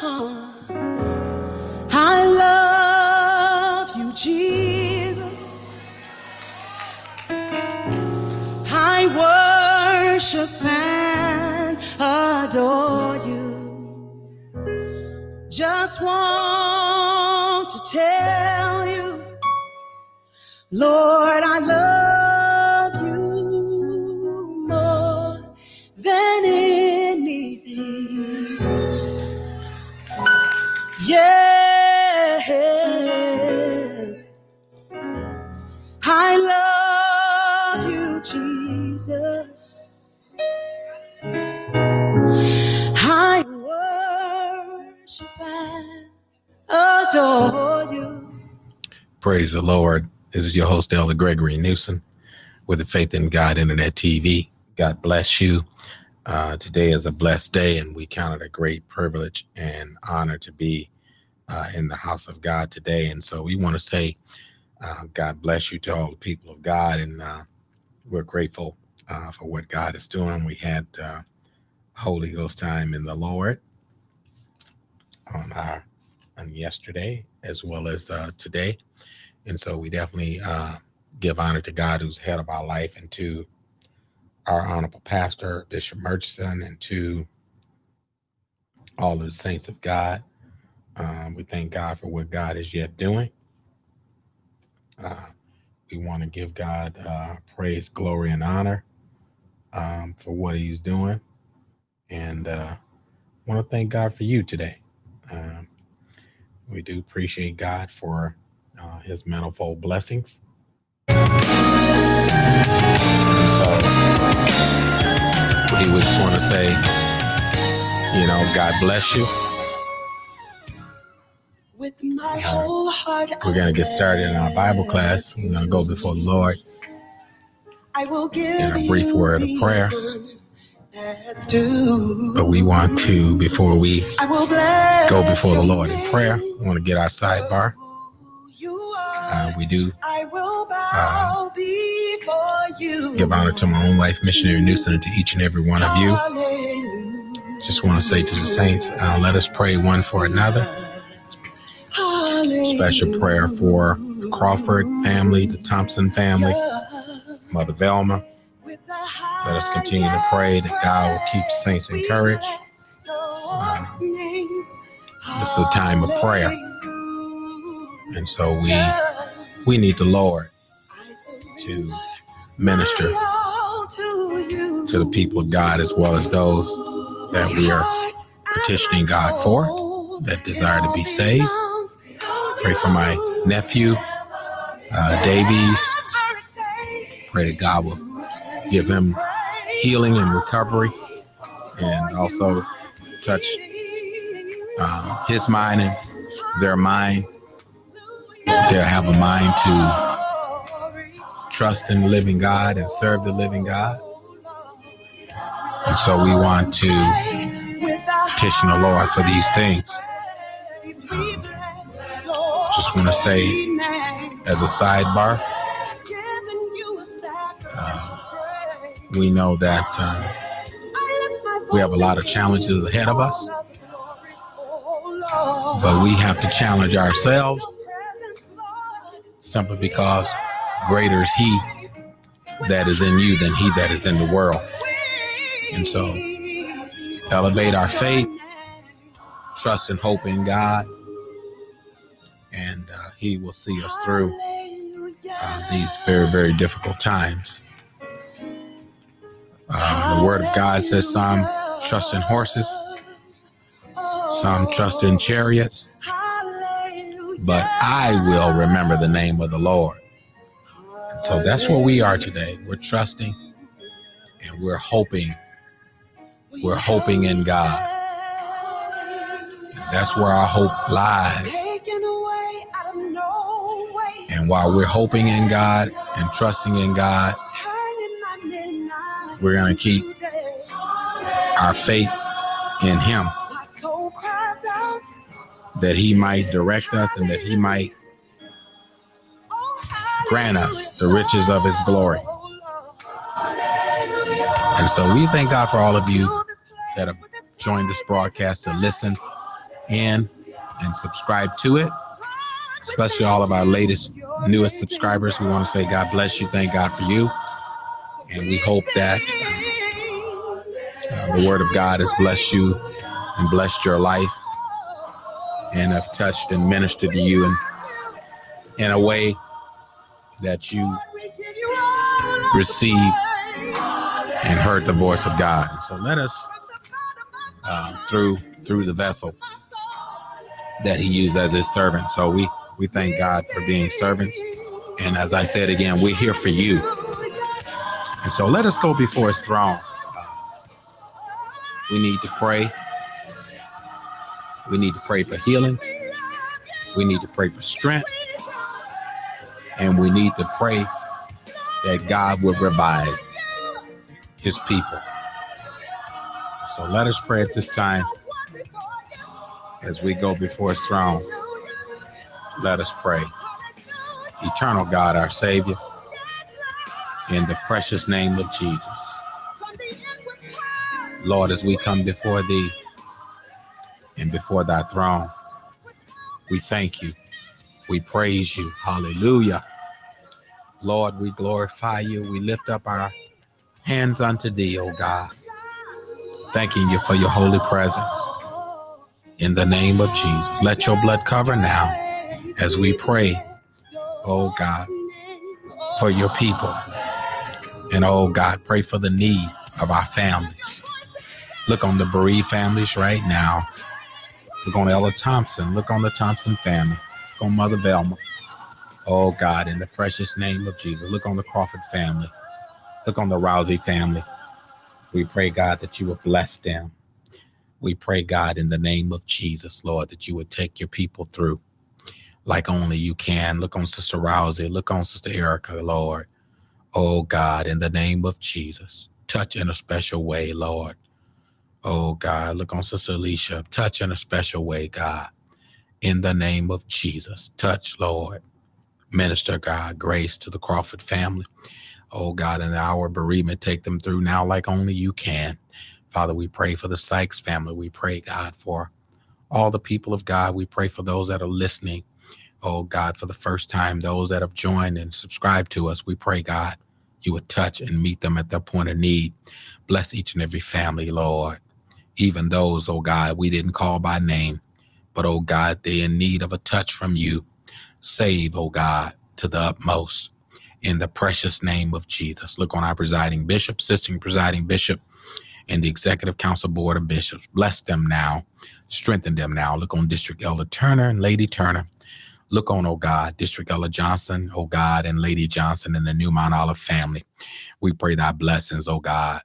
I love you, Jesus. I worship and adore you. Just want to tell you, Lord, Praise the Lord. This is your host, Elder Gregory Newsom, with the Faith in God Internet TV. God bless you. Uh, today is a blessed day, and we count it a great privilege and honor to be uh, in the house of God today. And so we want to say, uh, God bless you to all the people of God, and uh, we're grateful uh, for what God is doing. We had uh, Holy Ghost time in the Lord on our on yesterday as well as today. And so we definitely uh, give honor to God who's head of our life and to our honorable pastor, Bishop Murchison, and to all of the saints of God. Um, we thank God for what God is yet doing. Uh, we want to give God uh, praise, glory, and honor um, for what he's doing. And uh, want to thank God for you today. Um, we do appreciate God for uh, his manifold blessings. So we would just want to say, you know, God bless you. With my whole heart, We're going to get started in our Bible class. We're going to go before the Lord I will give in a brief word of prayer. honor That's due. But we want to, before we go before the Lord in prayer, we want to get our sidebar. Who You are. Uh, we do I will bow before you. give honor to my own life, missionary Newsom, and to each and every one of you. Just want to say to the saints, uh, let us pray one for another. Special prayer for the Crawford family, the Thompson family, Mother Velma. Let us continue to pray that God will keep the saints encouraged. Uh, This is a time of prayer. And so we we need the Lord to minister to the people of God as well as those that we are petitioning God for that desire to be saved. Pray for my nephew, uh, Davies. Pray that God will give him healing and recovery and also touch uh, his mind and their mind. They'll have a mind to trust in the living God and serve the living God. And so we want to petition the Lord for these things. Um, just want to say, as a sidebar, uh, we know that uh, we have a lot of challenges ahead of us, but we have to challenge ourselves simply because greater is He that is in you than He that is in the world. And so, elevate our faith, trust and hope in God, and uh, He will see us through uh, these very, very difficult times. Uh, the Word of God says some trust in horses, some trust in chariots, but I will remember the name of the Lord. And so that's where we are today. We're trusting and we're hoping. We're hoping in God. That's where our hope lies. And while we're hoping in God and trusting in God, we're going to keep our faith in Him that He might direct us and that He might grant us the riches of His glory. And so we thank God for all of you that have joined this broadcast to listen in and subscribe to it. Especially all of our latest, newest subscribers. We want to say God bless you. Thank God for you. And we hope that uh, the word of God has blessed you and blessed your life and have touched and ministered to you in, in a way that you received and heard the voice of God. So let us uh, through through the vessel that He used as His servant. So we we thank God for being servants, and as I said again, we're here for you. And so let us go before His throne. We need to pray. We need to pray for healing. We need to pray for strength. And we need to pray that God will revive his people. So let us pray at this time as we go before his throne. Let us pray. Eternal God, our Savior, in the precious name of Jesus. Lord, as we come before thee and before thy throne, we thank you. We praise you. Hallelujah. Lord, we glorify you. We lift up our hands unto thee, O God, thanking you for your holy presence. In the name of Jesus, let your blood cover now as we pray, oh God, for your people. And oh God, pray for the need of our families. Look on the bereaved families right now. Look on Ella Thompson. Look on the Thompson family. Look on Mother Velma. Oh God, in the precious name of Jesus. Look on the Crawford family. Look on the Rousey family. We pray, God, that you would bless them. We pray, God, in the name of Jesus, Lord, that you would take your people through like only you can. Look on Sister Rousey. Look on Sister Erica, Lord. Oh, God, in the name of Jesus, touch in a special way, Lord. Oh, God, look on Sister Alicia. Touch in a special way, God. In the name of Jesus, touch, Lord. Minister, God, grace to the Crawford family. Oh God, in our bereavement, take them through now like only you can. Father, we pray for the Sykes family. We pray, God, for all the people of God. We pray for those that are listening. Oh God, for the first time, those that have joined and subscribed to us, we pray, God, you would touch and meet them at their point of need. Bless each and every family, Lord. Even those, oh God, we didn't call by name, but oh God, they're in need of a touch from you. Save, oh God, to the utmost in the precious name of Jesus. Look on our presiding bishop, assisting presiding bishop, and the executive council board of bishops. Bless them now, strengthen them now. Look on District Elder Turner and Lady Turner. Look on, oh God, District Elder Johnson, oh God, and Lady Johnson and the New Mount Olive family. We pray thy blessings, oh God.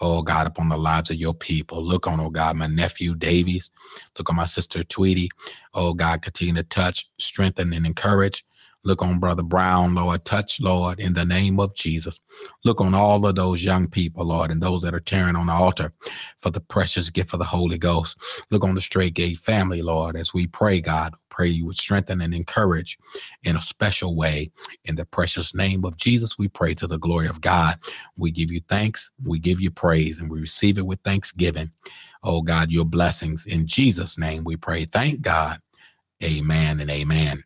Oh God, upon the lives of your people. Look on, oh God, my nephew Davies. Look on my sister Tweety. Oh God, continue to touch, strengthen, and encourage. Look on Brother Brown, Lord. Touch, Lord, in the name of Jesus. Look on all of those young people, Lord, and those that are tearing on the altar for the precious gift of the Holy Ghost. Look on the Straight Gate family, Lord, as we pray, God. Pray you would strengthen and encourage in a special way. In the precious name of Jesus, we pray to the glory of God. We give you thanks, we give you praise, and we receive it with thanksgiving. Oh God, your blessings. In Jesus' name we pray. Thank God. Amen and amen.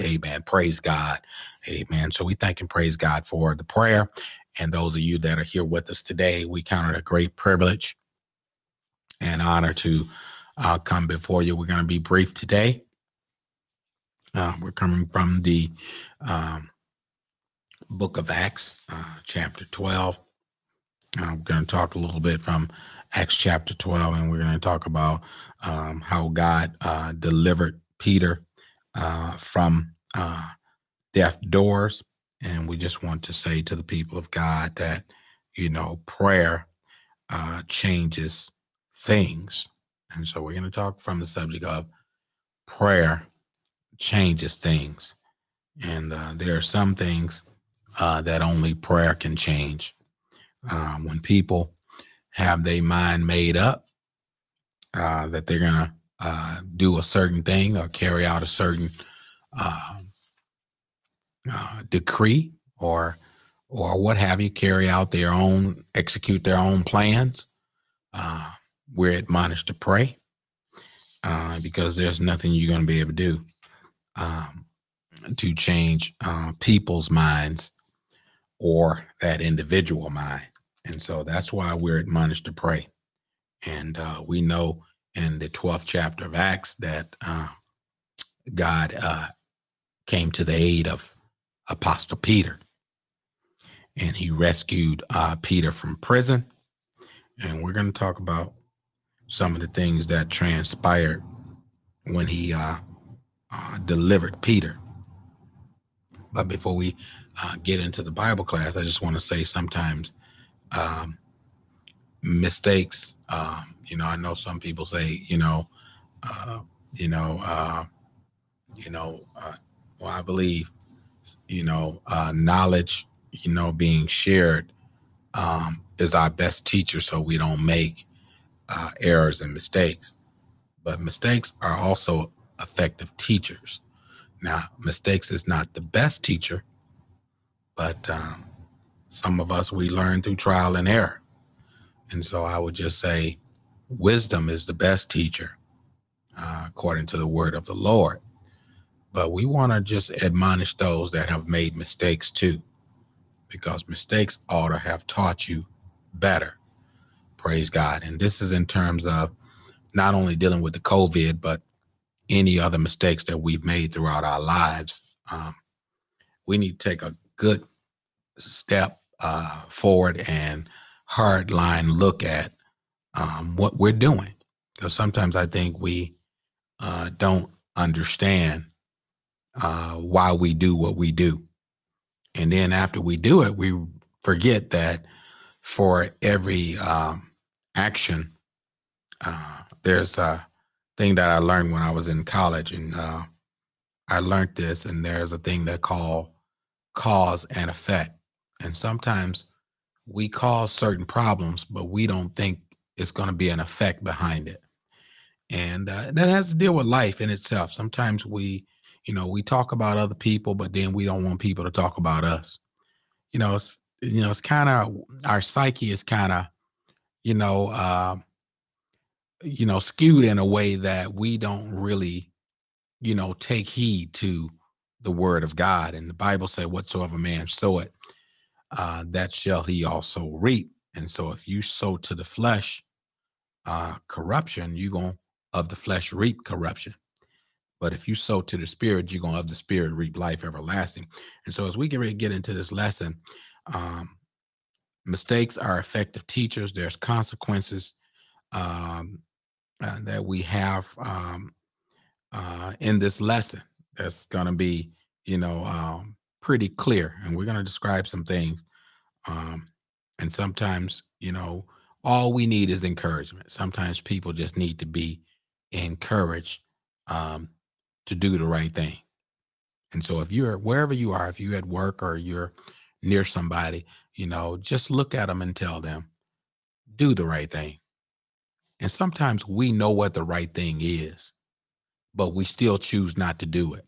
Amen. Praise God. Amen. So we thank and praise God for the prayer. And those of you that are here with us today, we count it a great privilege and honor to uh, come before you. We're going to be brief today. Uh, we're coming from the um, book of Acts, uh, chapter 12. I'm going to talk a little bit from Acts chapter 12, and we're going to talk about um, how God uh, delivered Peter uh, from uh, deaf doors. And we just want to say to the people of God that, you know, prayer uh, changes things. And so we're going to talk from the subject of prayer changes things. And uh, there are some things uh, that only prayer can change. Um, when people have their mind made up uh, that they're going to uh, do a certain thing or carry out a certain uh, uh, decree or or what have you, carry out their own, execute their own plans. Uh, we're admonished to pray. uh, because there's nothing you're going to be able to do um, to change uh, people's minds or that individual mind. And so that's why we're admonished to pray. And uh, we know in the 12th chapter of Acts that uh, God uh, came to the aid of Apostle Peter. And he rescued uh, Peter from prison. And we're going to talk about some of the things that transpired when he uh, uh, delivered Peter. But before we uh, get into the Bible class, I just want to say sometimes um, mistakes. Um, you know, I know some people say, you know, uh, you know, uh, you know, uh, well, I believe, you know, uh, knowledge, you know, being shared um, is our best teacher, so we don't make uh, errors and mistakes. But mistakes are also effective teachers. Now, mistakes is not the best teacher, but um, some of us we learn through trial and error. And so I would just say wisdom is the best teacher, uh, according to the word of the Lord. But we want to just admonish those that have made mistakes too, because mistakes ought to have taught you better. Praise God. And this is in terms of not only dealing with the COVID, but any other mistakes that we've made throughout our lives. Um, we need to take a good step uh, forward and hard line look at um, what we're doing. Because sometimes I think we uh, don't understand uh, why we do what we do. And then after we do it, we forget that for every um, action, uh, there's a thing that I learned when I was in college. And uh, I learned this, and there's a thing that called cause and effect. And sometimes we cause certain problems, but we don't think it's going to be an effect behind it. And uh, that has to deal with life in itself. Sometimes we, you know, we talk about other people, but then we don't want people to talk about us. You know, it's you know, it's kind of our psyche is kind of, you know, uh, you know, skewed in a way that we don't really, you know, take heed to the word of God. And the Bible said, "Whatsoever man soweth, uh, that shall he also reap. And so if you sow to the flesh uh, corruption, you're going of the flesh reap corruption. But if you sow to the spirit, you're going to of the spirit reap life everlasting. And so as we get ready to get into this lesson, um, mistakes are effective teachers. There's consequences um, uh, that we have um, uh, in this lesson that's going to be, you know, um, pretty clear, and we're going to describe some things. Um, and sometimes, you know, all we need is encouragement. Sometimes people just need to be encouraged um, to do the right thing. And so, if you're wherever you are, if you're at work or you're near somebody, you know, just look at them and tell them, do the right thing. And sometimes we know what the right thing is, but we still choose not to do it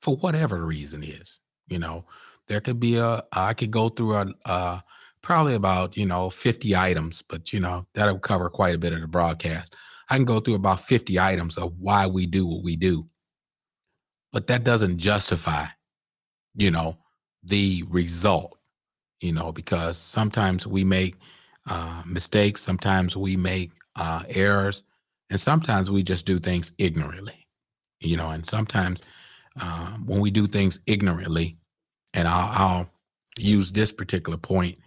for whatever reason is. You know, there could be a, I could go through a, uh, probably about, you know, 50 items, but, you know, that'll cover quite a bit of the broadcast. I can go through about 50 items of why we do what we do. But that doesn't justify, you know, the result, you know, because sometimes we make uh, mistakes, sometimes we make uh, errors, and sometimes we just do things ignorantly, you know, and sometimes um, when we do things ignorantly. And I'll, I'll use this particular point,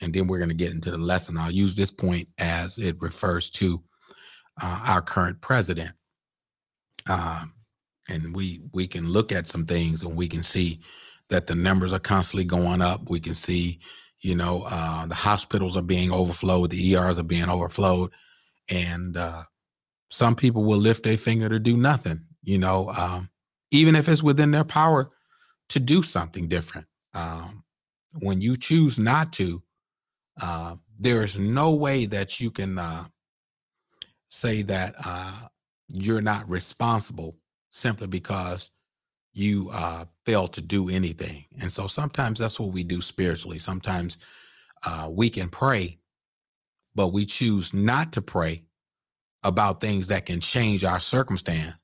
and then we're going to get into the lesson. I'll use this point as it refers to uh, our current president. Um, and we we can look at some things and we can see that the numbers are constantly going up. We can see, you know, uh, the hospitals are being overflowed, the ERs are being overflowed, and uh, some people will lift a finger to do nothing. You know, um, even if it's within their power to do something different. Um, when you choose not to, uh, there is no way that you can uh, say that uh, you're not responsible simply because you uh, fail to do anything. And so sometimes that's what we do spiritually. Sometimes uh, we can pray, but we choose not to pray about things that can change our circumstance,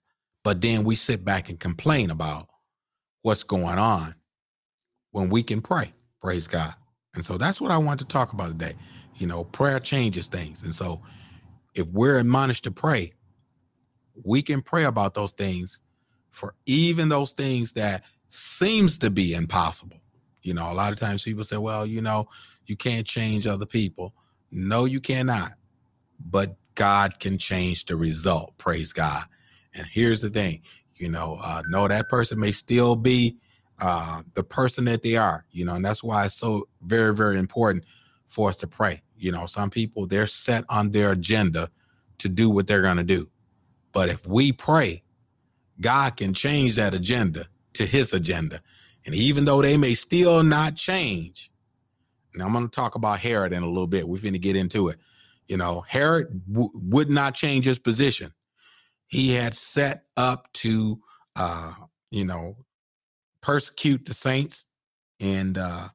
but then we sit back and complain about what's going on when we can pray. Praise God. And so that's what I want to talk about today. You know, prayer changes things. And so if we're admonished to pray, we can pray about those things for even those things that seems to be impossible. You know, a lot of times people say, well, you know, you can't change other people. No, you cannot. But God can change the result. Praise God. And here's the thing, you know, uh, no, that person may still be uh, the person that they are, you know, and that's why it's so very, very important for us to pray. You know, some people they're set on their agenda to do what they're going to do. But if we pray, God can change that agenda to his agenda. And even though they may still not change, now I'm going to talk about Herod in a little bit. We're going to get into it. You know, Herod w- would not change his position. He had set up to, uh, you know, persecute the saints. And, uh,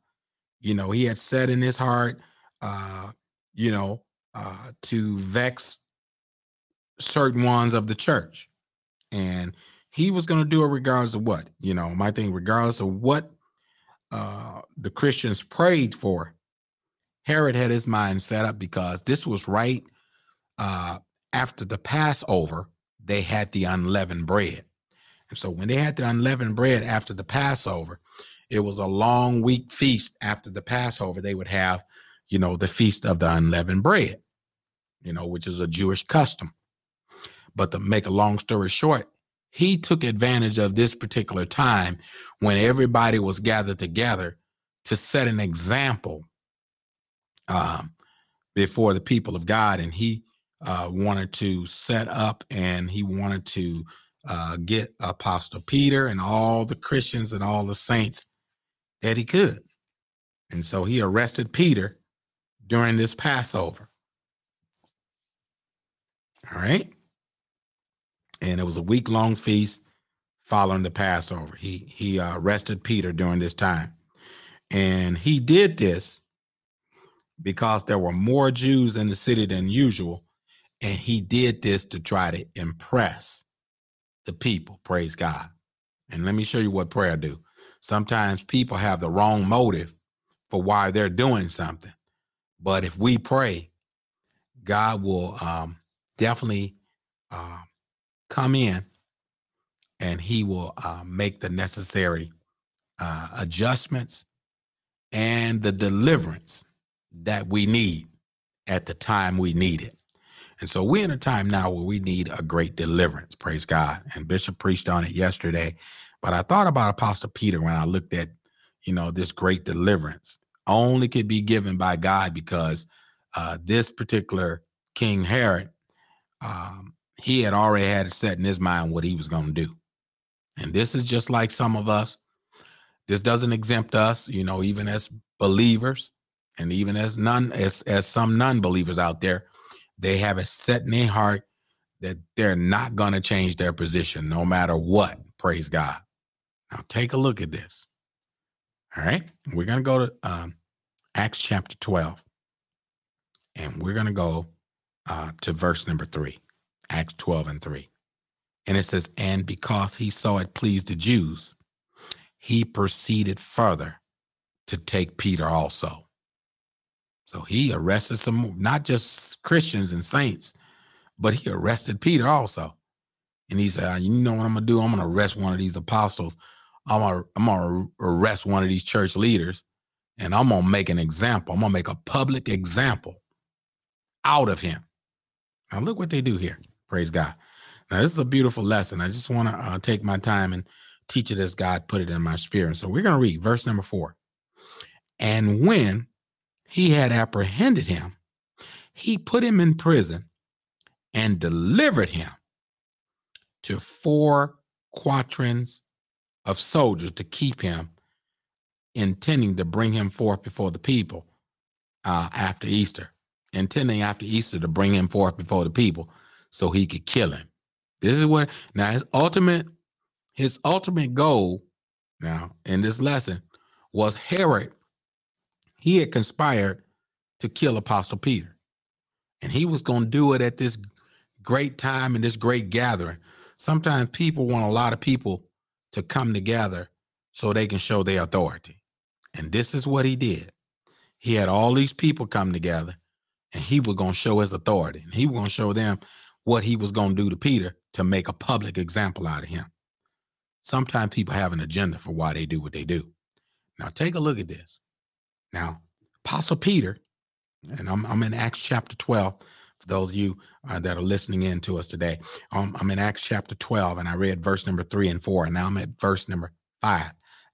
you know, he had set in his heart, uh, you know, uh, to vex certain ones of the church. And he was going to do it regardless of what, you know, my thing, regardless of what uh, the Christians prayed for. Herod had his mind set up because this was right uh, after the Passover, they had the unleavened bread. And so when they had the unleavened bread after the Passover, it was a long week feast after the Passover. They would have, you know, the feast of the unleavened bread, you know, which is a Jewish custom. But to make a long story short, he took advantage of this particular time when everybody was gathered together to set an example um, before the people of God. And he uh, wanted to set up and he wanted to uh, get Apostle Peter and all the Christians and all the saints that he could. And so he arrested Peter during this Passover. All right and it was a week long feast following the Passover. He he uh, arrested Peter during this time, and he did this because there were more Jews in the city than usual, and he did this to try to impress the people. Praise God. And let me show you what prayer do. Sometimes people have the wrong motive for why they're doing something, but if we pray, God will um, definitely uh, come in and he will uh, make the necessary uh, adjustments and the deliverance that we need at the time we need it. And so we're in a time now where we need a great deliverance. Praise God. And Bishop preached on it yesterday. But I thought about Apostle Peter when I looked at, you know, this great deliverance only could be given by God because uh, this particular King Herod um, he had already had it set in his mind what he was going to do. And this is just like some of us. This doesn't exempt us, you know, even as believers and even as none as as some non-believers out there, they have it set in their heart that they're not going to change their position no matter what. Praise God. Now take a look at this. All right. We're going to go to um, Acts chapter 12. And we're going to go uh, to verse number three. Acts 12 and 3. And it says, And because he saw it pleased the Jews, he proceeded further to take Peter also. So he arrested some, not just Christians and saints, but he arrested Peter also. And he said, ah, You know what I'm going to do? I'm going to arrest one of these apostles. I'm going to I'm gonna arrest one of these church leaders and I'm going to make an example. I'm going to make a public example out of him. Now, look what they do here. Praise God. Now, this is a beautiful lesson. I just want to uh, take my time and teach it as God put it in my spirit. So we're going to read verse number four. And when he had apprehended him, he put him in prison and delivered him to four quaternions of soldiers to keep him, intending to bring him forth before the people uh, after Easter, intending after Easter to bring him forth before the people so he could kill him. This is what now his ultimate his ultimate goal now in this lesson was Herod. He had conspired to kill Apostle Peter. And he was going to do it at this great time and this great gathering. Sometimes people want a lot of people to come together so they can show their authority. And this is what he did. He had all these people come together and he was going to show his authority. And he was going to show them what he was going to do to Peter to make a public example out of him. Sometimes people have an agenda for why they do what they do. Now, take a look at this. Now, Apostle Peter, and I'm, I'm in Acts chapter 12, for those of you uh, that are listening in to us today. Um, I'm in Acts chapter 12, and I read verse number three and four, and now I'm at verse number five.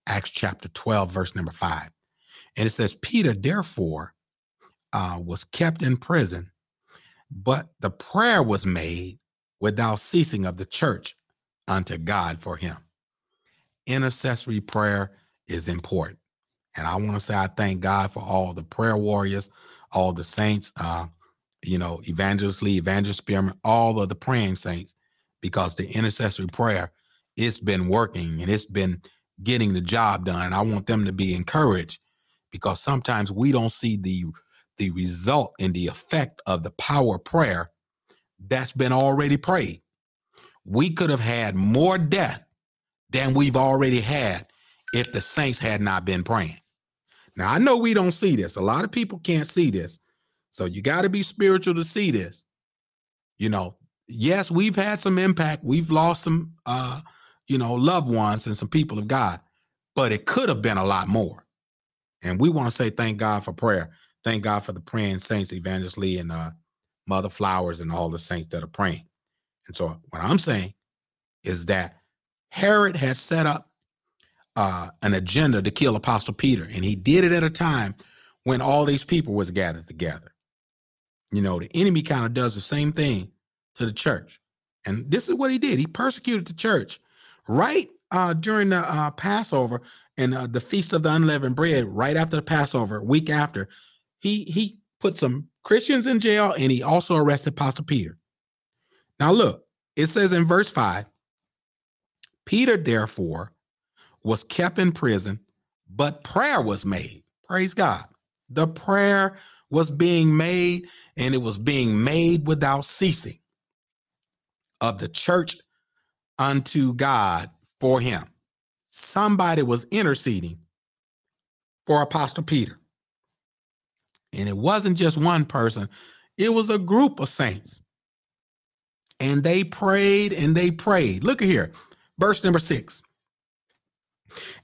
Acts chapter 12, verse number five. And it says, Peter, therefore, uh, was kept in prison, but the prayer was made without ceasing of the church unto God for him. Intercessory prayer is important. And I want to say I thank God for all the prayer warriors, all the saints, uh, you know, Evangelist Lee, Evangelist Spearman, all of the praying saints, because the intercessory prayer, it's been working and it's been getting the job done. And I want them to be encouraged because sometimes we don't see the the result and the effect of the power of prayer that's been already prayed. We could have had more death than we've already had if the saints had not been praying. Now, I know we don't see this. A lot of people can't see this. So you got to be spiritual to see this. You know, yes, we've had some impact. We've lost some, uh, you know, loved ones and some people of God, but it could have been a lot more. And we want to say thank God for prayer. Thank God for the praying saints, Evangelist Lee and uh, Mother Flowers and all the saints that are praying. And so what I'm saying is that Herod had set up uh, an agenda to kill Apostle Peter, and he did it at a time when all these people was gathered together. You know, the enemy kind of does the same thing to the church. And this is what he did. He persecuted the church right uh, during the uh, Passover and uh, the Feast of the Unleavened Bread, right after the Passover, week after he he put some Christians in jail and he also arrested Apostle Peter. Now look, it says in verse 5, Peter therefore was kept in prison, but prayer was made. Praise God. The prayer was being made and it was being made without ceasing of the church unto God for him. Somebody was interceding for Apostle Peter. And it wasn't just one person, it was a group of saints. And they prayed and they prayed. Look at here, verse number six.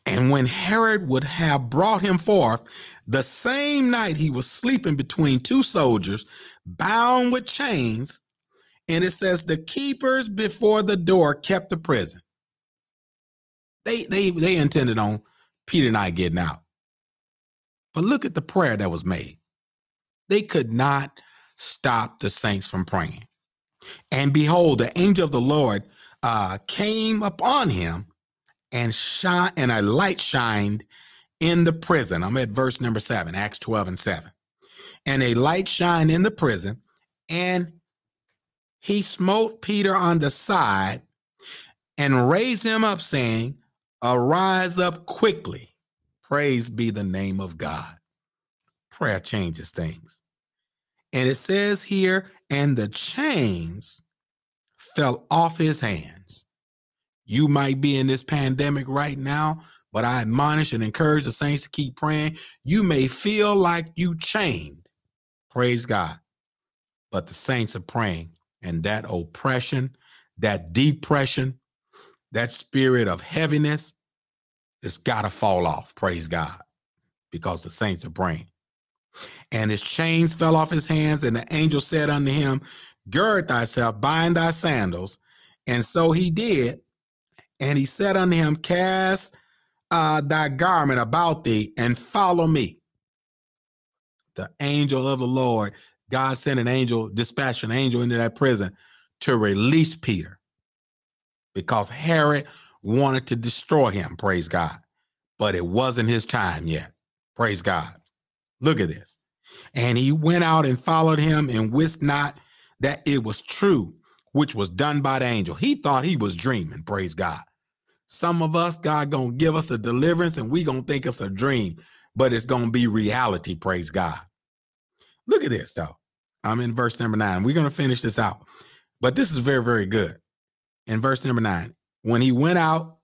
And when Herod would have brought him forth, the same night he was sleeping between two soldiers, bound with chains. And it says the keepers before the door kept the prison. They they they intended on Peter and I getting out. But look at the prayer that was made. They could not stop the saints from praying. And behold, the angel of the Lord uh, came upon him and shine and a light shined in the prison. I'm at verse number seven, Acts 12 and 7. And a light shined in the prison, and he smote Peter on the side and raised him up, saying, Arise up quickly. Praise be the name of God. Prayer changes things. And it says here, and the chains fell off his hands. You might be in this pandemic right now, but I admonish and encourage the saints to keep praying. You may feel like you chained. Praise God. But the saints are praying, and that oppression, that depression, that spirit of heaviness, it's got to fall off. Praise God. Because the saints are praying and his chains fell off his hands. And the angel said unto him, Gird thyself, bind thy sandals. And so he did. And he said unto him, Cast uh, thy garment about thee and follow me. The angel of the Lord, God sent an angel, dispatched an angel into that prison to release Peter because Herod wanted to destroy him. Praise God. But it wasn't his time yet. Praise God. Look at this. And he went out and followed him and wist not that it was true, which was done by the angel. He thought he was dreaming, praise God. Some of us, God gonna give us a deliverance and we gonna think it's a dream, but it's gonna be reality, praise God. Look at this though. I'm in verse number nine. We're gonna finish this out. But this is very, very good. In verse number nine, when he went out,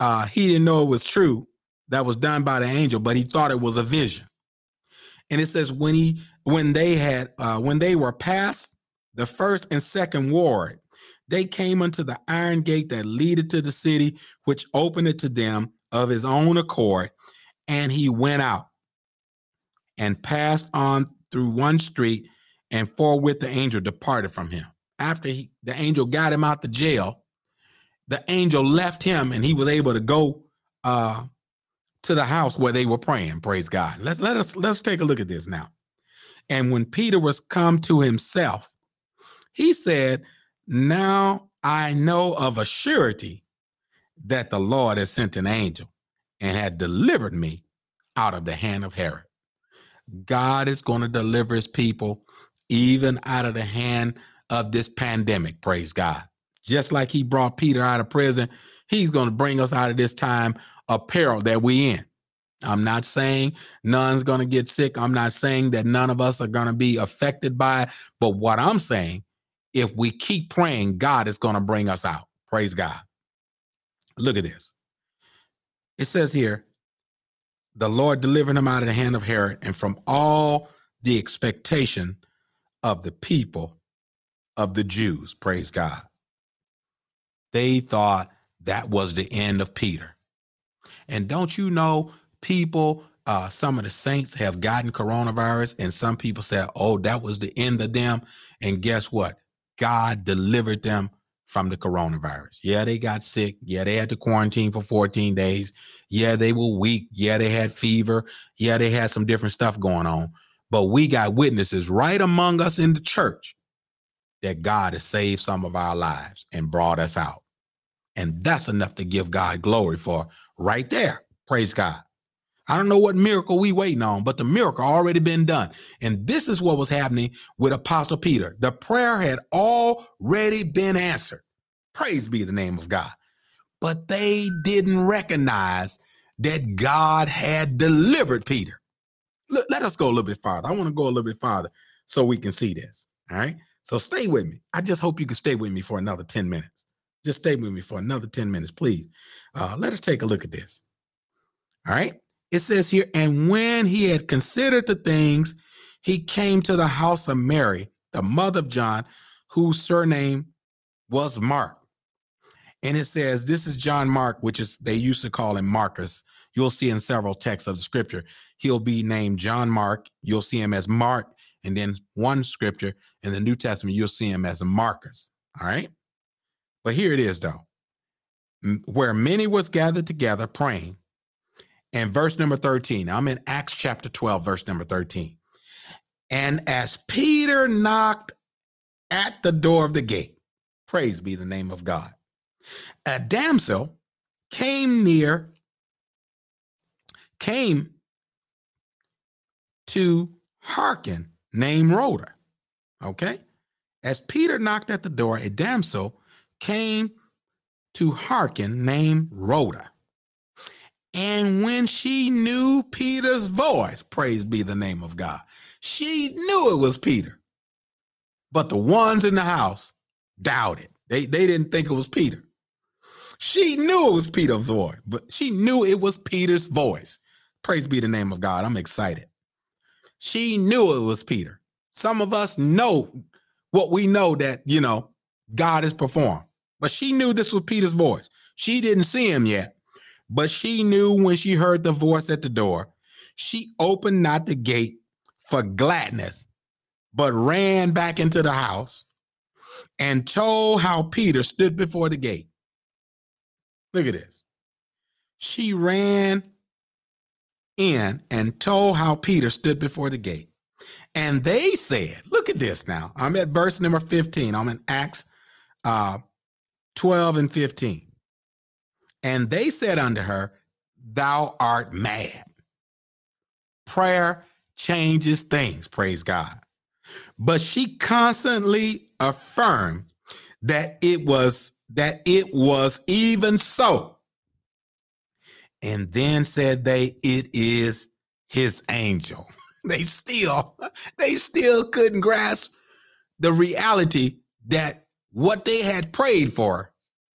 uh, he didn't know it was true that was done by the angel, but he thought it was a vision. And it says when he when they had uh, when they were past the first and second ward, they came unto the iron gate that leaded to the city, which opened it to them of his own accord, and he went out and passed on through one street, and forthwith the angel departed from him. After he, the angel got him out the jail, the angel left him, and he was able to go uh, to the house where they were praying. Praise God. Let's let us let's take a look at this now. And when Peter was come to himself, he said, Now I know of a surety that the Lord has sent an angel and had delivered me out of the hand of Herod. God is going to deliver his people even out of the hand of this pandemic. Praise God. Just like he brought Peter out of prison, he's going to bring us out of this time peril that we in. I'm not saying none's going to get sick. I'm not saying that none of us are going to be affected by it. But what I'm saying, if we keep praying, God is going to bring us out. Praise God. Look at this. It says here, the Lord delivered him out of the hand of Herod and from all the expectation of the people of the Jews. Praise God. They thought that was the end of Peter. And don't you know, people, uh, some of the saints have gotten coronavirus, and some people said, oh, that was the end of them. And guess what? God delivered them from the coronavirus. Yeah, they got sick. Yeah, they had to quarantine for 14 days. Yeah, they were weak. Yeah, they had fever. Yeah, they had some different stuff going on. But we got witnesses right among us in the church that God has saved some of our lives and brought us out. And that's enough to give God glory for right there. Praise God. I don't know what miracle we waiting on, but the miracle already been done. And this is what was happening with Apostle Peter. The prayer had already been answered. Praise be the name of God. But they didn't recognize that God had delivered Peter. Let, let us go a little bit farther. I want to go a little bit farther so we can see this. All right. So stay with me. I just hope you can stay with me for another 10 minutes. Just stay with me for another 10 minutes, please. Uh, let us take a look at this. All right it says here, and when he had considered the things, he came to the house of Mary, the mother of John, whose surname was Mark. And it says, This is John Mark, which is they used to call him Marcus. You'll see in several texts of the scripture, he'll be named John Mark. You'll see him as Mark. And then one scripture in the New Testament, you'll see him as Marcus. All right. But here it is, though, where many was gathered together praying and verse number 13. I'm in Acts chapter 12, verse number 13. And as Peter knocked at the door of the gate, praise be the name of God, a damsel came near, came to hearken, named Rhoda. Okay. As Peter knocked at the door, a damsel came to hearken, named Rhoda. And when she knew Peter's voice, praise be the name of God, she knew it was Peter. But the ones in the house doubted. They, they didn't think it was Peter. She knew it was Peter's voice, but she knew it was Peter's voice. Praise be the name of God. I'm excited. She knew it was Peter. Some of us know what we know that, you know, God has performed, but she knew this was Peter's voice. She didn't see him yet, but she knew when she heard the voice at the door, she opened not the gate for gladness, but ran back into the house and told how Peter stood before the gate. Look at this. She ran in and told how Peter stood before the gate. And they said, Look at this now. I'm at verse number 15. I'm in Acts uh, 12 and 15. And they said unto her, Thou art mad. Prayer changes things, praise God. But she constantly affirmed that it was that it was even so. And then said they, it is his angel. They still, they still couldn't grasp the reality that what they had prayed for,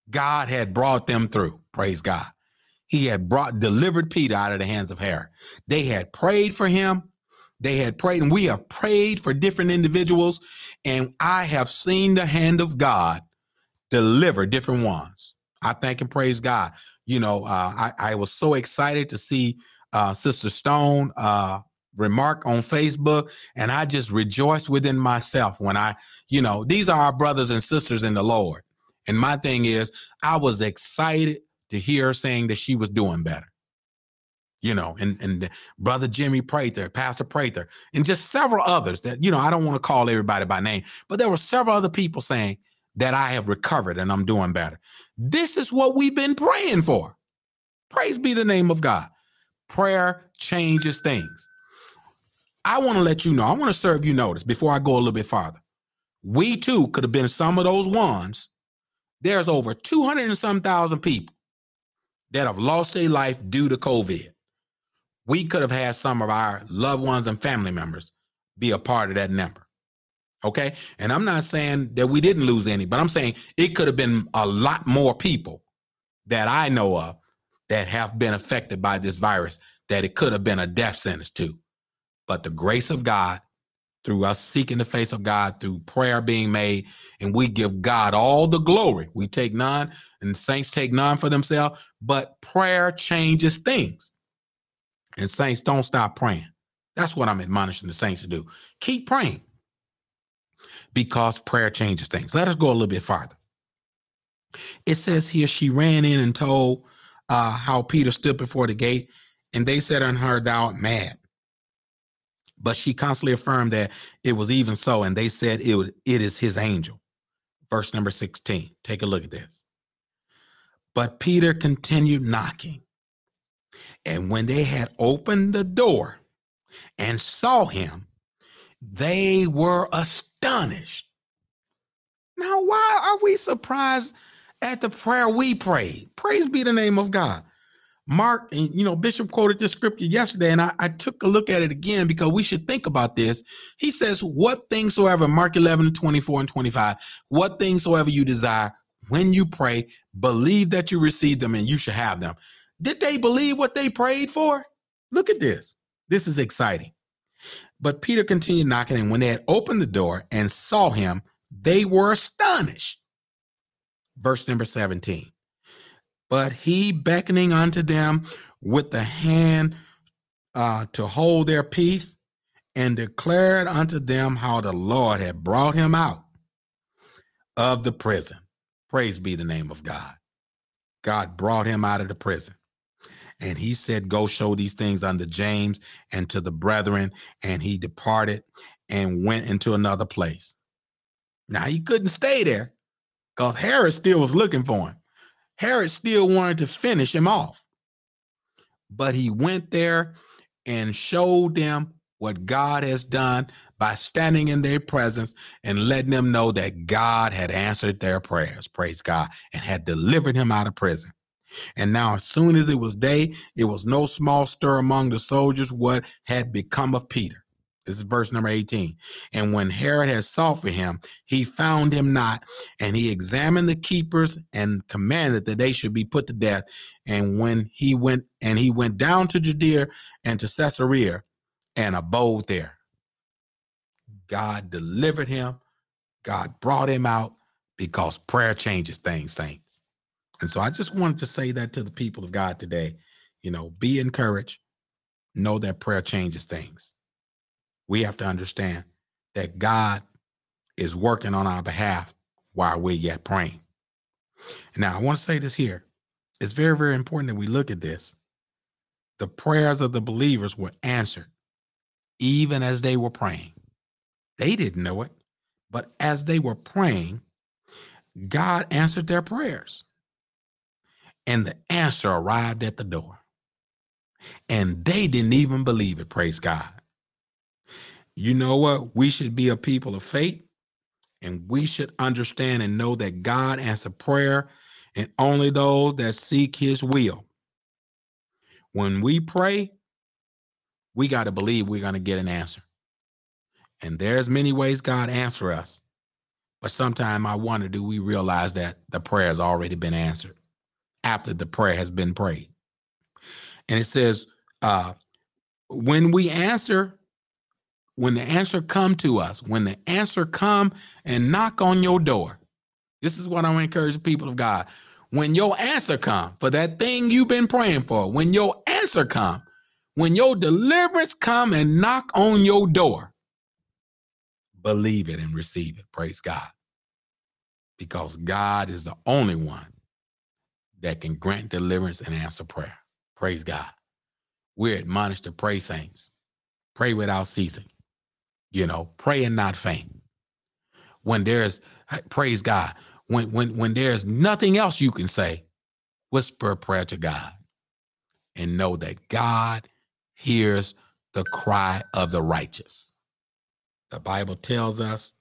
God had brought them through. Praise God. He had brought, delivered Peter out of the hands of Herod. They had prayed for him. They had prayed, and we have prayed for different individuals, and I have seen the hand of God deliver different ones. I thank and praise God. You know, uh, I, I was so excited to see uh, Sister Stone uh, remark on Facebook, and I just rejoice within myself when I, you know, these are our brothers and sisters in the Lord. And my thing is, I was excited to hear her saying that she was doing better. You know, and and brother Jimmy Prather, Pastor Prather, and just several others that you know I don't want to call everybody by name, but there were several other people saying that I have recovered and I'm doing better. This is what we've been praying for. Praise be the name of God. Prayer changes things. I want to let you know, I want to serve you notice before I go a little bit farther. We too could have been some of those ones. There's over 200 and some thousand people that have lost their life due to COVID. We could have had some of our loved ones and family members be a part of that number. Okay. And I'm not saying that we didn't lose any, but I'm saying it could have been a lot more people that I know of that have been affected by this virus that it could have been a death sentence to. But the grace of God, through us seeking the face of God, through prayer being made, and we give God all the glory. We take none, and saints take none for themselves, but prayer changes things. And saints don't stop praying. That's what I'm admonishing the saints to do. Keep praying because prayer changes things. Let us go a little bit farther. It says here she ran in and told uh, how Peter stood before the gate, and they said unto her, Thou art mad. But she constantly affirmed that it was even so, and they said it, was, it is his angel. Verse number 16. Take a look at this. But Peter continued knocking. And when they had opened the door and saw him, they were astonished. Now, why are we surprised at the prayer we prayed? Praise be the name of God. Mark, and you know, Bishop quoted this scripture yesterday, and I, I, took a look at it again because we should think about this. He says, What things soever, Mark 11, 24 and 25, what things soever you desire, when you pray, believe that you receive them and you should have them. Did they believe what they prayed for? Look at this. This is exciting. But Peter continued knocking, and when they had opened the door and saw him, they were astonished. Verse number 17. But he beckoning unto them with the hand uh, to hold their peace and declared unto them how the Lord had brought him out of the prison. Praise be the name of God. God brought him out of the prison. And he said, Go show these things unto James and to the brethren. And he departed and went into another place. Now he couldn't stay there because Herod still was looking for him. Herod still wanted to finish him off. But he went there and showed them what God has done by standing in their presence and letting them know that God had answered their prayers, praise God, and had delivered him out of prison. And now, as soon as it was day, it was no small stir among the soldiers what had become of Peter. This is verse number 18. And when Herod had sought for him, he found him not, and he examined the keepers and commanded that they should be put to death. And when he went and he went down to Judea and to Caesarea and abode there. God delivered him. God brought him out because prayer changes things, saints. And so I just wanted to say that to the people of God today. You know, be encouraged. Know that prayer changes things. We have to understand that God is working on our behalf while we're yet praying. Now, I want to say this here. It's very, very important that we look at this. The prayers of the believers were answered even as they were praying. They didn't know it, but as they were praying, God answered their prayers and the answer arrived at the door. And they didn't even believe it, praise God. You know what? We should be a people of faith and we should understand and know that God answers prayer and only those that seek his will. When we pray, we got to believe we're going to get an answer. And there's many ways God answers us. But sometimes I wonder, do we realize that the prayer has already been answered after the prayer has been prayed? And it says, uh, when we answer, when the answer come to us, when the answer come and knock on your door, this is what I encourage the people of God. When your answer come for that thing you've been praying for, when your answer come, when your deliverance come and knock on your door, believe it and receive it. Praise God. Because God is the only one that can grant deliverance and answer prayer. Praise God. We're admonished to pray, saints. Pray without ceasing. You know, pray and not faint. When there's praise God, when when when there's nothing else you can say, whisper a prayer to God and know that God hears the cry of the righteous. The Bible tells us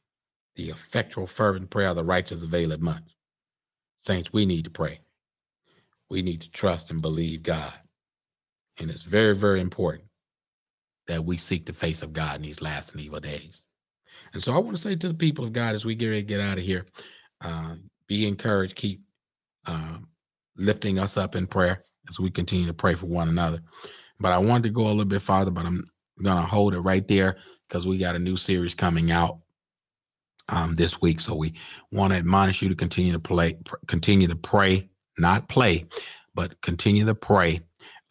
the effectual, fervent prayer of the righteous availeth much. Saints, we need to pray. We need to trust and believe God. And it's very, very important that we seek the face of God in these last and evil days. And so I want to say to the people of God as we get ready to get out of here, uh, be encouraged, keep um, lifting us up in prayer as we continue to pray for one another. But I wanted to go a little bit farther, but I'm going to hold it right there because we got a new series coming out um, this week. So we want to admonish you to continue to play, pr- continue to pray, not play, but continue to pray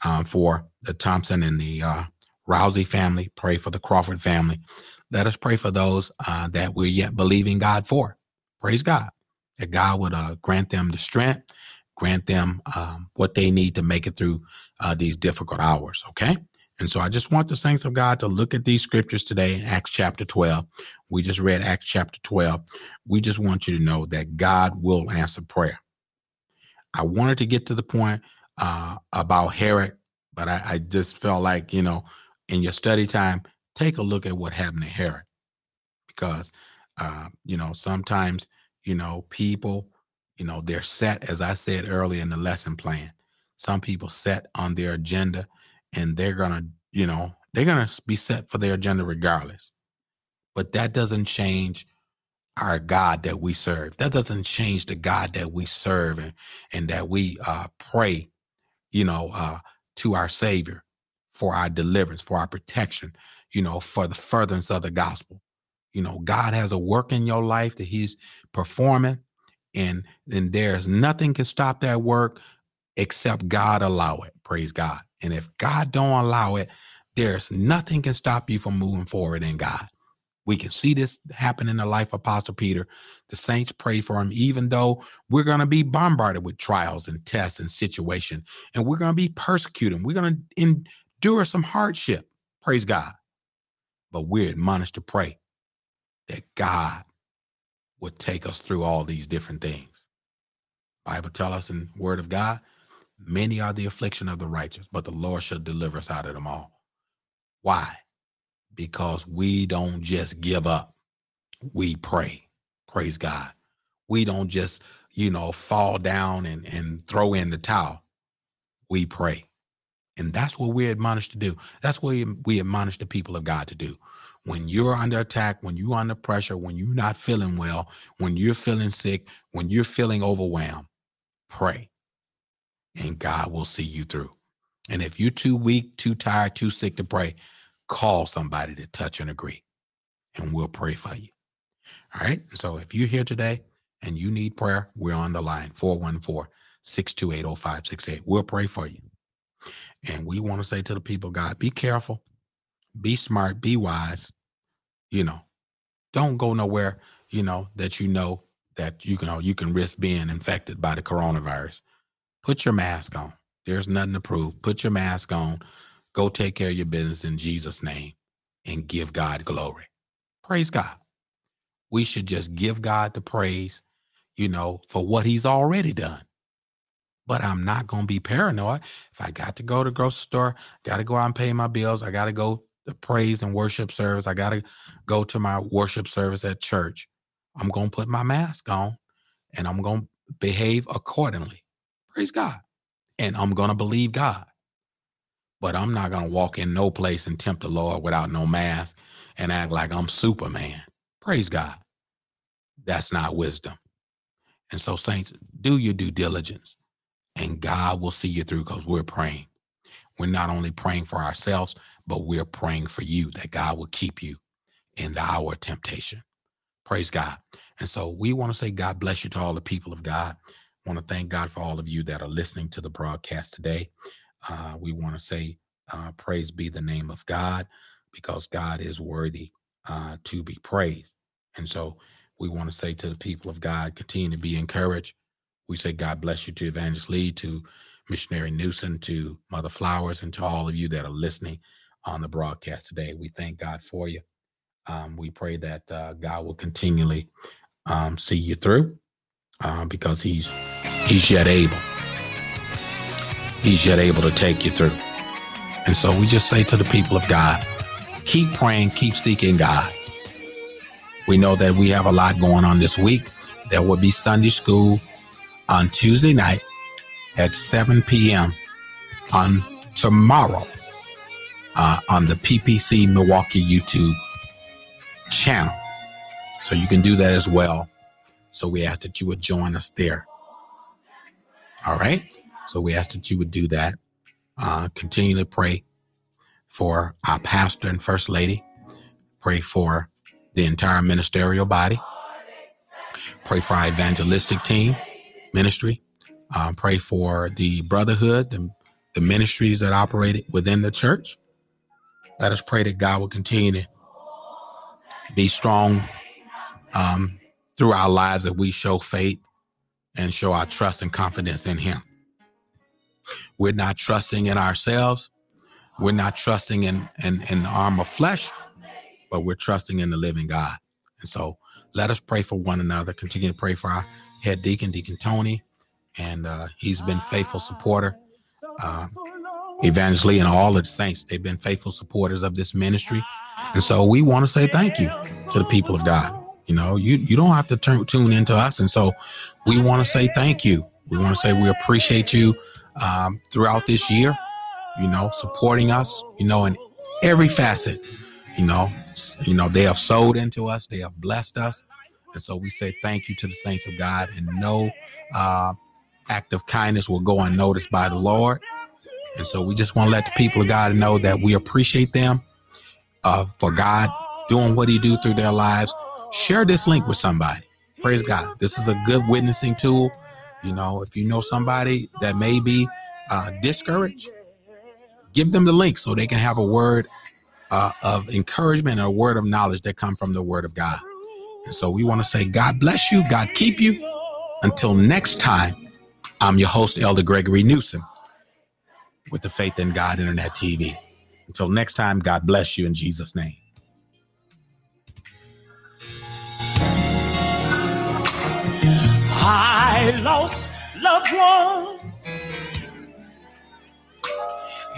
um, for the Thompson and the uh, Rousey family. Pray for the Crawford family. Let us pray for those uh, that we're yet believing God for. Praise God. That God would uh, grant them the strength, grant them um, what they need to make it through uh, these difficult hours. Okay. And so I just want the saints of God to look at these scriptures today, Acts chapter 12. We just read Acts chapter 12. We just want you to know that God will answer prayer. I wanted to get to the point uh, about Herod, but I, I just felt like, you know, in your study time, take a look at what happened to Herod. Because, uh, you know, sometimes, you know, people, you know, they're set, as I said earlier in the lesson plan. Some people set on their agenda and they're to, you know, they're to be set for their agenda regardless. But that doesn't change our God that we serve. That doesn't change the God that we serve and, and that we uh, pray, you know, uh, to our Savior for our deliverance, for our protection, you know, for the furtherance of the gospel. You know, God has a work in your life that He's performing, and then there's nothing can stop that work except God allow it. Praise God. And if God don't allow it, there's nothing can stop you from moving forward in God. We can see this happen in the life of Apostle Peter. The saints pray for him, even though we're going to be bombarded with trials and tests and situation, and we're going to be persecuted. We're going to endure some hardship. Praise God. But we're admonished to pray that God would take us through all these different things. Bible tell us in Word of God, many are the affliction of the righteous, but the Lord shall deliver us out of them all. Why? Because we don't just give up. We pray. Praise God. We don't just, you know, fall down and, and throw in the towel. We pray. And that's what we're admonished to do. That's what we admonish the people of God to do. When you're under attack, when you're under pressure, when you're not feeling well, when you're feeling sick, when you're feeling overwhelmed, pray. And God will see you through. And if you're too weak, too tired, too sick to pray, call somebody to touch and agree, and we'll pray for you. All right. So if you're here today and you need prayer, we're on the line 414 628 0568. We'll pray for you. And we want to say to the people, God, be careful, be smart, be wise. You know, don't go nowhere, you know, that you know that you can you can risk being infected by the coronavirus. Put your mask on. There's nothing to prove. Put your mask on. Go take care of your business in Jesus' name and give God glory. Praise God. We should just give God the praise, you know, for what he's already done but I'm not going to be paranoid. If I got to go to grocery store, got to go out and pay my bills, I got to go to praise and worship service, I got to go to my worship service at church. I'm going to put my mask on and I'm going to behave accordingly. Praise God. And I'm going to believe God. But I'm not going to walk in no place and tempt the Lord without no mask and act like I'm Superman. Praise God. that's not wisdom. And so, saints, do your due diligence and God will see you through because we're praying. We're not only praying for ourselves, but we're praying for you that God will keep you in the hour of temptation. Praise God. And so we want to say, God bless you to all the people of God. I want to thank God for all of you that are listening to the broadcast today. Uh, we want to say, uh, praise be the name of God because God is worthy uh, to be praised. And so we want to say to the people of God, continue to be encouraged. We say, God bless you to Evangelist Lee, to Missionary Newsom, to Mother Flowers, and to all of you that are listening on the broadcast today. We thank God for you. Um, we pray that uh, God will continually um, see you through uh, because He's He's yet able. He's yet able to take you through. And so we just say to the people of God, keep praying, keep seeking God. We know that we have a lot going on this week. There will be Sunday school on Tuesday night at 7 p.m. on tomorrow uh, on the PPC Milwaukee YouTube channel. So you can do that as well. So we ask that you would join us there. All right. So we ask that you would do that. Uh, continue to pray for our pastor and first lady. Pray for the entire ministerial body. Pray for our evangelistic team ministry. Pray for the brotherhood, the, the ministries that operate within the church. Let us pray that God will continue to be strong um, through our lives, that we show faith and show our trust and confidence in Him. We're not trusting in ourselves. We're not trusting in, in, in the arm of flesh, but we're trusting in the living God. And so let us pray for one another. Continue to pray for our head deacon, Deacon Tony, and uh, he's been faithful supporter. Uh, and all of the saints, they've been faithful supporters of this ministry. And so we want to say thank you to the people of God. You know, you, you don't have to turn, tune into us. And so we want to say thank you. We want to say we appreciate you um, throughout this year, you know, supporting us, you know, in every facet. You know, you know, they have sold into us, they have blessed us. And so we say thank you to the saints of God and no uh, act of kindness will go unnoticed by the Lord. And so we just want to let the people of God know that we appreciate them uh, for God doing what he do through their lives. Share this link with somebody. Praise God. This is a good witnessing tool. You know, if you know somebody that may be uh, discouraged, give them the link so they can have a word uh, of encouragement and a word of knowledge that come from the word of God. And so we want to say, God bless you. God keep you. Until next time, I'm your host, Elder Gregory Newsom with the Faith in God Internet TV. Until next time, God bless you in Jesus' name. I lost loved ones.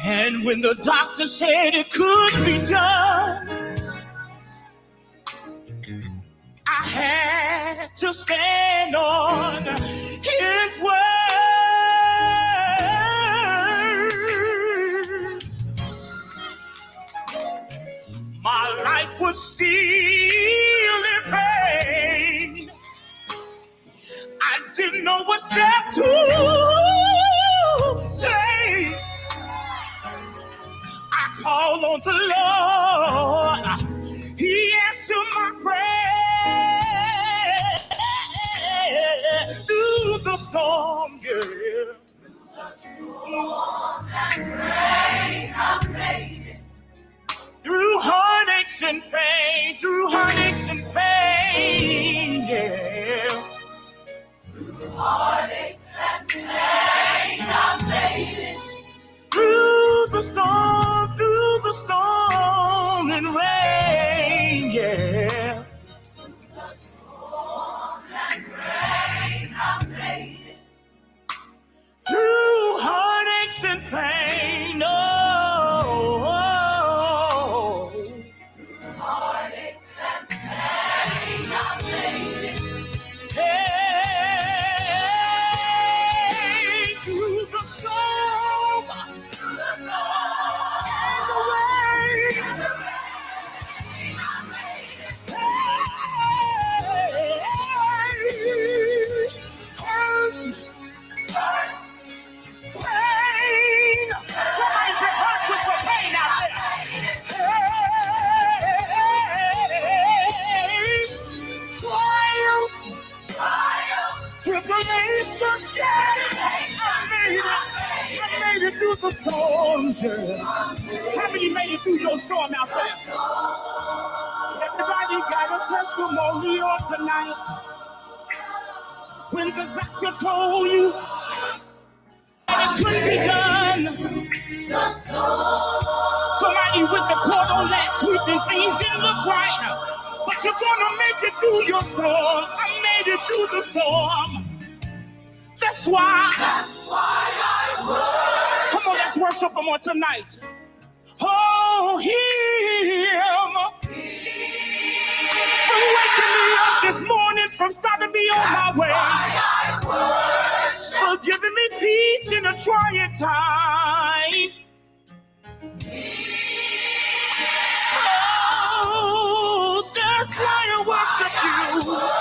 And when the doctor said it could be done, I had to stand on his word. My life was still in pain. I didn't know what step to take. I called on the Lord. He answered my prayer from stopping me on my way, for giving me peace in a trying time. Oh, that's why I worship you.